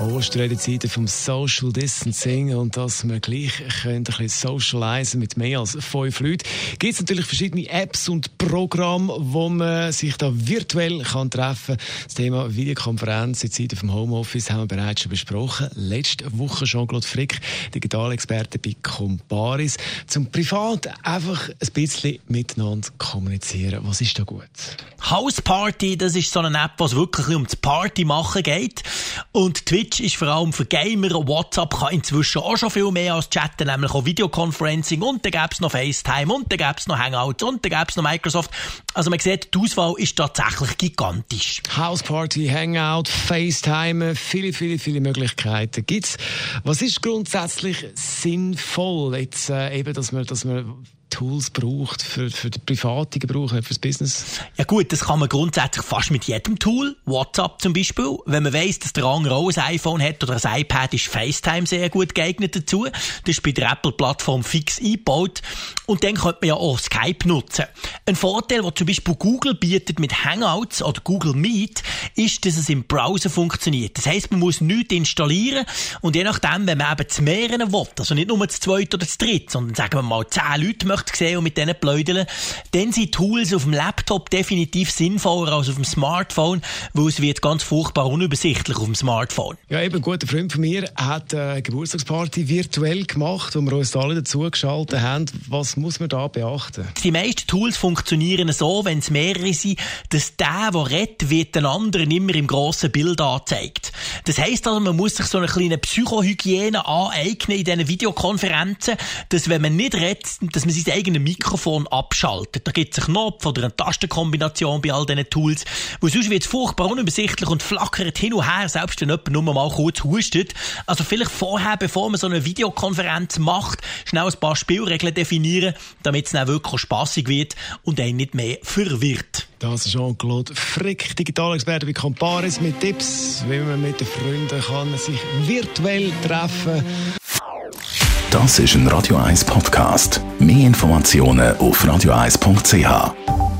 Ostern Zeiten vom Social Distancing und dass wir gleich ein bisschen socialisen mit mehr als fünf Leuten. Gibt es natürlich verschiedene Apps und Programme, wo man sich da virtuell kann treffen kann. Das Thema Videokonferenz in Zeiten vom Homeoffice haben wir bereits schon besprochen. Letzte Woche Jean-Claude Frick, Digitalexperte bei Comparis. Zum Privat einfach ein bisschen miteinander kommunizieren. Was ist da gut? House Party, das ist so eine App, was wirklich um das Party machen geht. Und Twitch ist vor allem für Gamer. WhatsApp kann inzwischen auch schon viel mehr als chatten, nämlich auch Videoconferencing. Und dann gäbe es noch FaceTime und dann gäbe es noch Hangouts und dann gäbe es noch Microsoft. Also man sieht, die Auswahl ist tatsächlich gigantisch. House Party, Hangout, FaceTime, viele, viele, viele Möglichkeiten gibt's. Was ist grundsätzlich sinnvoll jetzt äh, eben, dass man, dass man Tools braucht für, für den privaten Gebrauch, nicht fürs Business? Ja gut, das kann man grundsätzlich fast mit jedem Tool. WhatsApp zum Beispiel. Wenn man weiss, dass der andere auch ein iPhone hat oder ein iPad, ist FaceTime sehr gut geeignet dazu. Das ist bei der Apple-Plattform fix eingebaut. Und dann könnte man ja auch Skype nutzen. Ein Vorteil, den zum Beispiel Google bietet mit Hangouts oder Google Meet, ist, dass es im Browser funktioniert. Das heisst, man muss nichts installieren und je nachdem, wenn man eben zu mehreren will, also nicht nur zu zweit oder zu dritt, sondern sagen wir mal zehn Leute möchte sehen und mit denen pläudern, dann sind Tools auf dem Laptop definitiv sinnvoller als auf dem Smartphone, weil es wird ganz furchtbar unübersichtlich auf dem Smartphone. Ja, eben ein guter Freund von mir hat eine Geburtstagsparty virtuell gemacht, wo wir uns alle dazugeschaltet haben. Was muss man da beachten? Die meisten Tools funktionieren so, wenn es mehrere sind, dass der, der redet, wird den anderen immer im grossen Bild angezeigt. Das heisst also, man muss sich so eine kleine Psychohygiene aneignen in diesen Videokonferenzen, dass wenn man nicht redet, dass man sein eigenes Mikrofon abschaltet. Da gibt es einen Knopf oder eine Tastenkombination bei all diesen Tools, wo sonst wird es furchtbar unübersichtlich und flackert hin und her, selbst wenn jemand nur mal kurz hustet. Also vielleicht vorher, bevor man so eine Videokonferenz macht, schnell ein paar Spielregeln definieren, damit es dann wirklich spaßig wird und einen nicht mehr verwirrt. Das ist Jean-Claude Frick, Digitalexperte bei Comparis mit Tipps, wie man mit den Freunden kann sich virtuell treffen Das ist ein Radio 1 Podcast. Mehr Informationen auf radio1.ch.